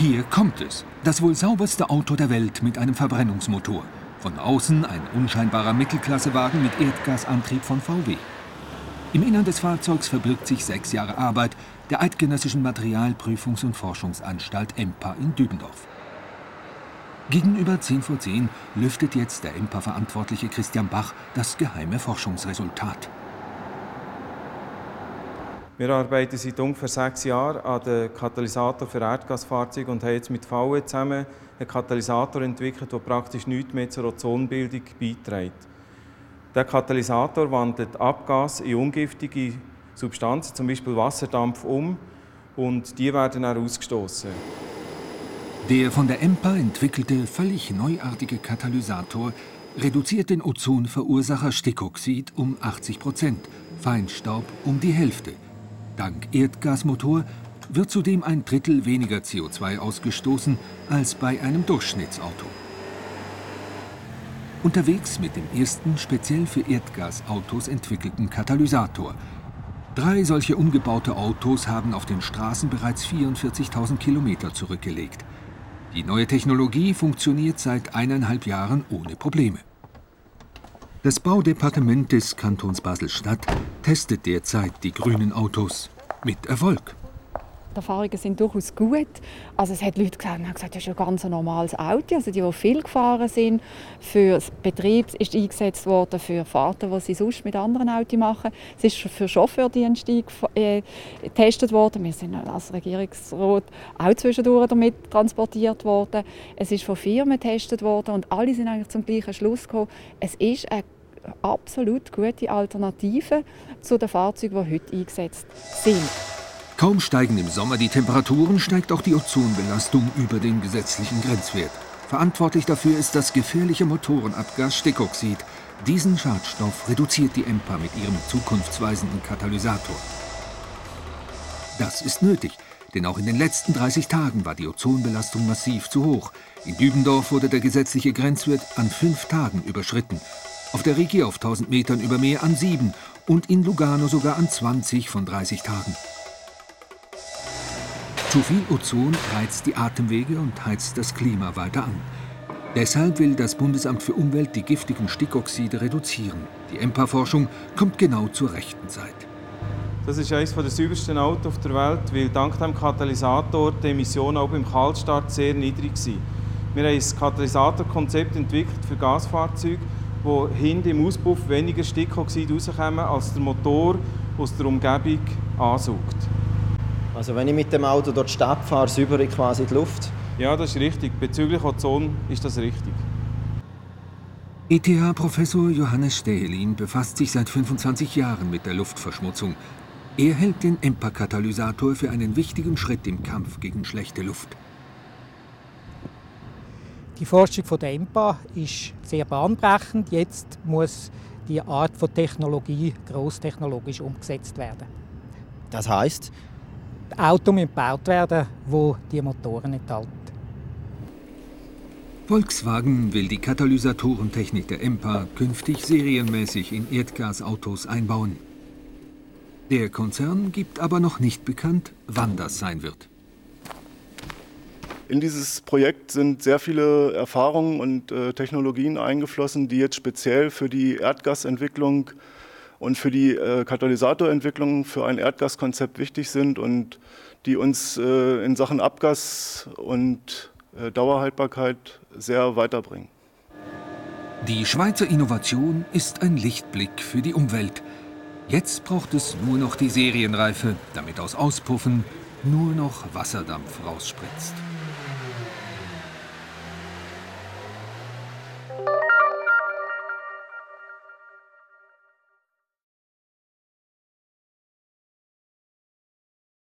Hier kommt es. Das wohl sauberste Auto der Welt mit einem Verbrennungsmotor. Von außen ein unscheinbarer Mittelklassewagen mit Erdgasantrieb von VW. Im Innern des Fahrzeugs verbirgt sich sechs Jahre Arbeit der Eidgenössischen Materialprüfungs- und Forschungsanstalt EMPA in Dübendorf. Gegenüber 10 vor 10 lüftet jetzt der EMPA-Verantwortliche Christian Bach das geheime Forschungsresultat. Wir arbeiten seit ungefähr sechs Jahren an dem Katalysator für Erdgasfahrzeuge und haben jetzt mit VW zusammen einen Katalysator entwickelt, der praktisch nichts mehr zur Ozonbildung beiträgt. Der Katalysator wandelt Abgas in ungiftige Substanzen, zum Beispiel Wasserdampf, um und die werden dann ausgestoßen. Der von der EMPA entwickelte, völlig neuartige Katalysator reduziert den Ozonverursacher Stickoxid um 80 Prozent, Feinstaub um die Hälfte – Dank Erdgasmotor wird zudem ein Drittel weniger CO2 ausgestoßen als bei einem Durchschnittsauto. Unterwegs mit dem ersten speziell für Erdgasautos entwickelten Katalysator. Drei solche umgebaute Autos haben auf den Straßen bereits 44.000 Kilometer zurückgelegt. Die neue Technologie funktioniert seit eineinhalb Jahren ohne Probleme. Das Baudepartement des Kantons Basel-Stadt testet derzeit die grünen Autos mit Erfolg. Die Erfahrungen sind durchaus gut. Also es hat Leute gesagt, haben gesagt, das ist ein ganz normales Auto. Also die, die viel gefahren sind, für Betrieb ist eingesetzt worden, für Fahrten, die sie sonst mit anderen Autos machen. Es ist für Chauffeurdienste äh, getestet worden. Wir sind als Regierungsrat auch zwischendurch damit transportiert worden. Es ist von Firmen getestet worden und alle sind eigentlich zum gleichen Schluss gekommen. Es ist eine absolut gute Alternative zu den Fahrzeugen, die heute eingesetzt sind. Kaum steigen im Sommer die Temperaturen, steigt auch die Ozonbelastung über den gesetzlichen Grenzwert. Verantwortlich dafür ist das gefährliche Motorenabgas Stickoxid. Diesen Schadstoff reduziert die EMPA mit ihrem zukunftsweisenden Katalysator. Das ist nötig, denn auch in den letzten 30 Tagen war die Ozonbelastung massiv zu hoch. In Dübendorf wurde der gesetzliche Grenzwert an fünf Tagen überschritten auf der Rigi auf 1000 Metern über Meer an 7 und in Lugano sogar an 20 von 30 Tagen. Zu viel Ozon reizt die Atemwege und heizt das Klima weiter an. Deshalb will das Bundesamt für Umwelt die giftigen Stickoxide reduzieren. Die EMPA-Forschung kommt genau zur rechten Zeit. Das ist eines der saubersten Autos auf der Welt, weil dank dem Katalysator die Emissionen auch beim Kaltstart sehr niedrig sind. Wir haben ein Katalysatorkonzept entwickelt für Gasfahrzeuge, wo hinten im Auspuff weniger Stickoxid rauskommen, als der Motor aus der Umgebung ansaugt. Also wenn ich mit dem Auto dort Stadt fahre, säubere ich quasi die Luft? Ja, das ist richtig. Bezüglich Ozon ist das richtig. ETH-Professor Johannes Stähelin befasst sich seit 25 Jahren mit der Luftverschmutzung. Er hält den EMPA-Katalysator für einen wichtigen Schritt im Kampf gegen schlechte Luft. Die Forschung von der EMPA ist sehr bahnbrechend. Jetzt muss die Art von Technologie großtechnologisch umgesetzt werden. Das heißt, Autos müssen gebaut werden, wo die Motoren enthalten. Volkswagen will die Katalysatorentechnik der EMPA künftig serienmäßig in Erdgasautos einbauen. Der Konzern gibt aber noch nicht bekannt, wann das sein wird. In dieses Projekt sind sehr viele Erfahrungen und äh, Technologien eingeflossen, die jetzt speziell für die Erdgasentwicklung und für die äh, Katalysatorentwicklung für ein Erdgaskonzept wichtig sind und die uns äh, in Sachen Abgas und äh, Dauerhaltbarkeit sehr weiterbringen. Die Schweizer Innovation ist ein Lichtblick für die Umwelt. Jetzt braucht es nur noch die Serienreife, damit aus Auspuffen nur noch Wasserdampf rausspritzt.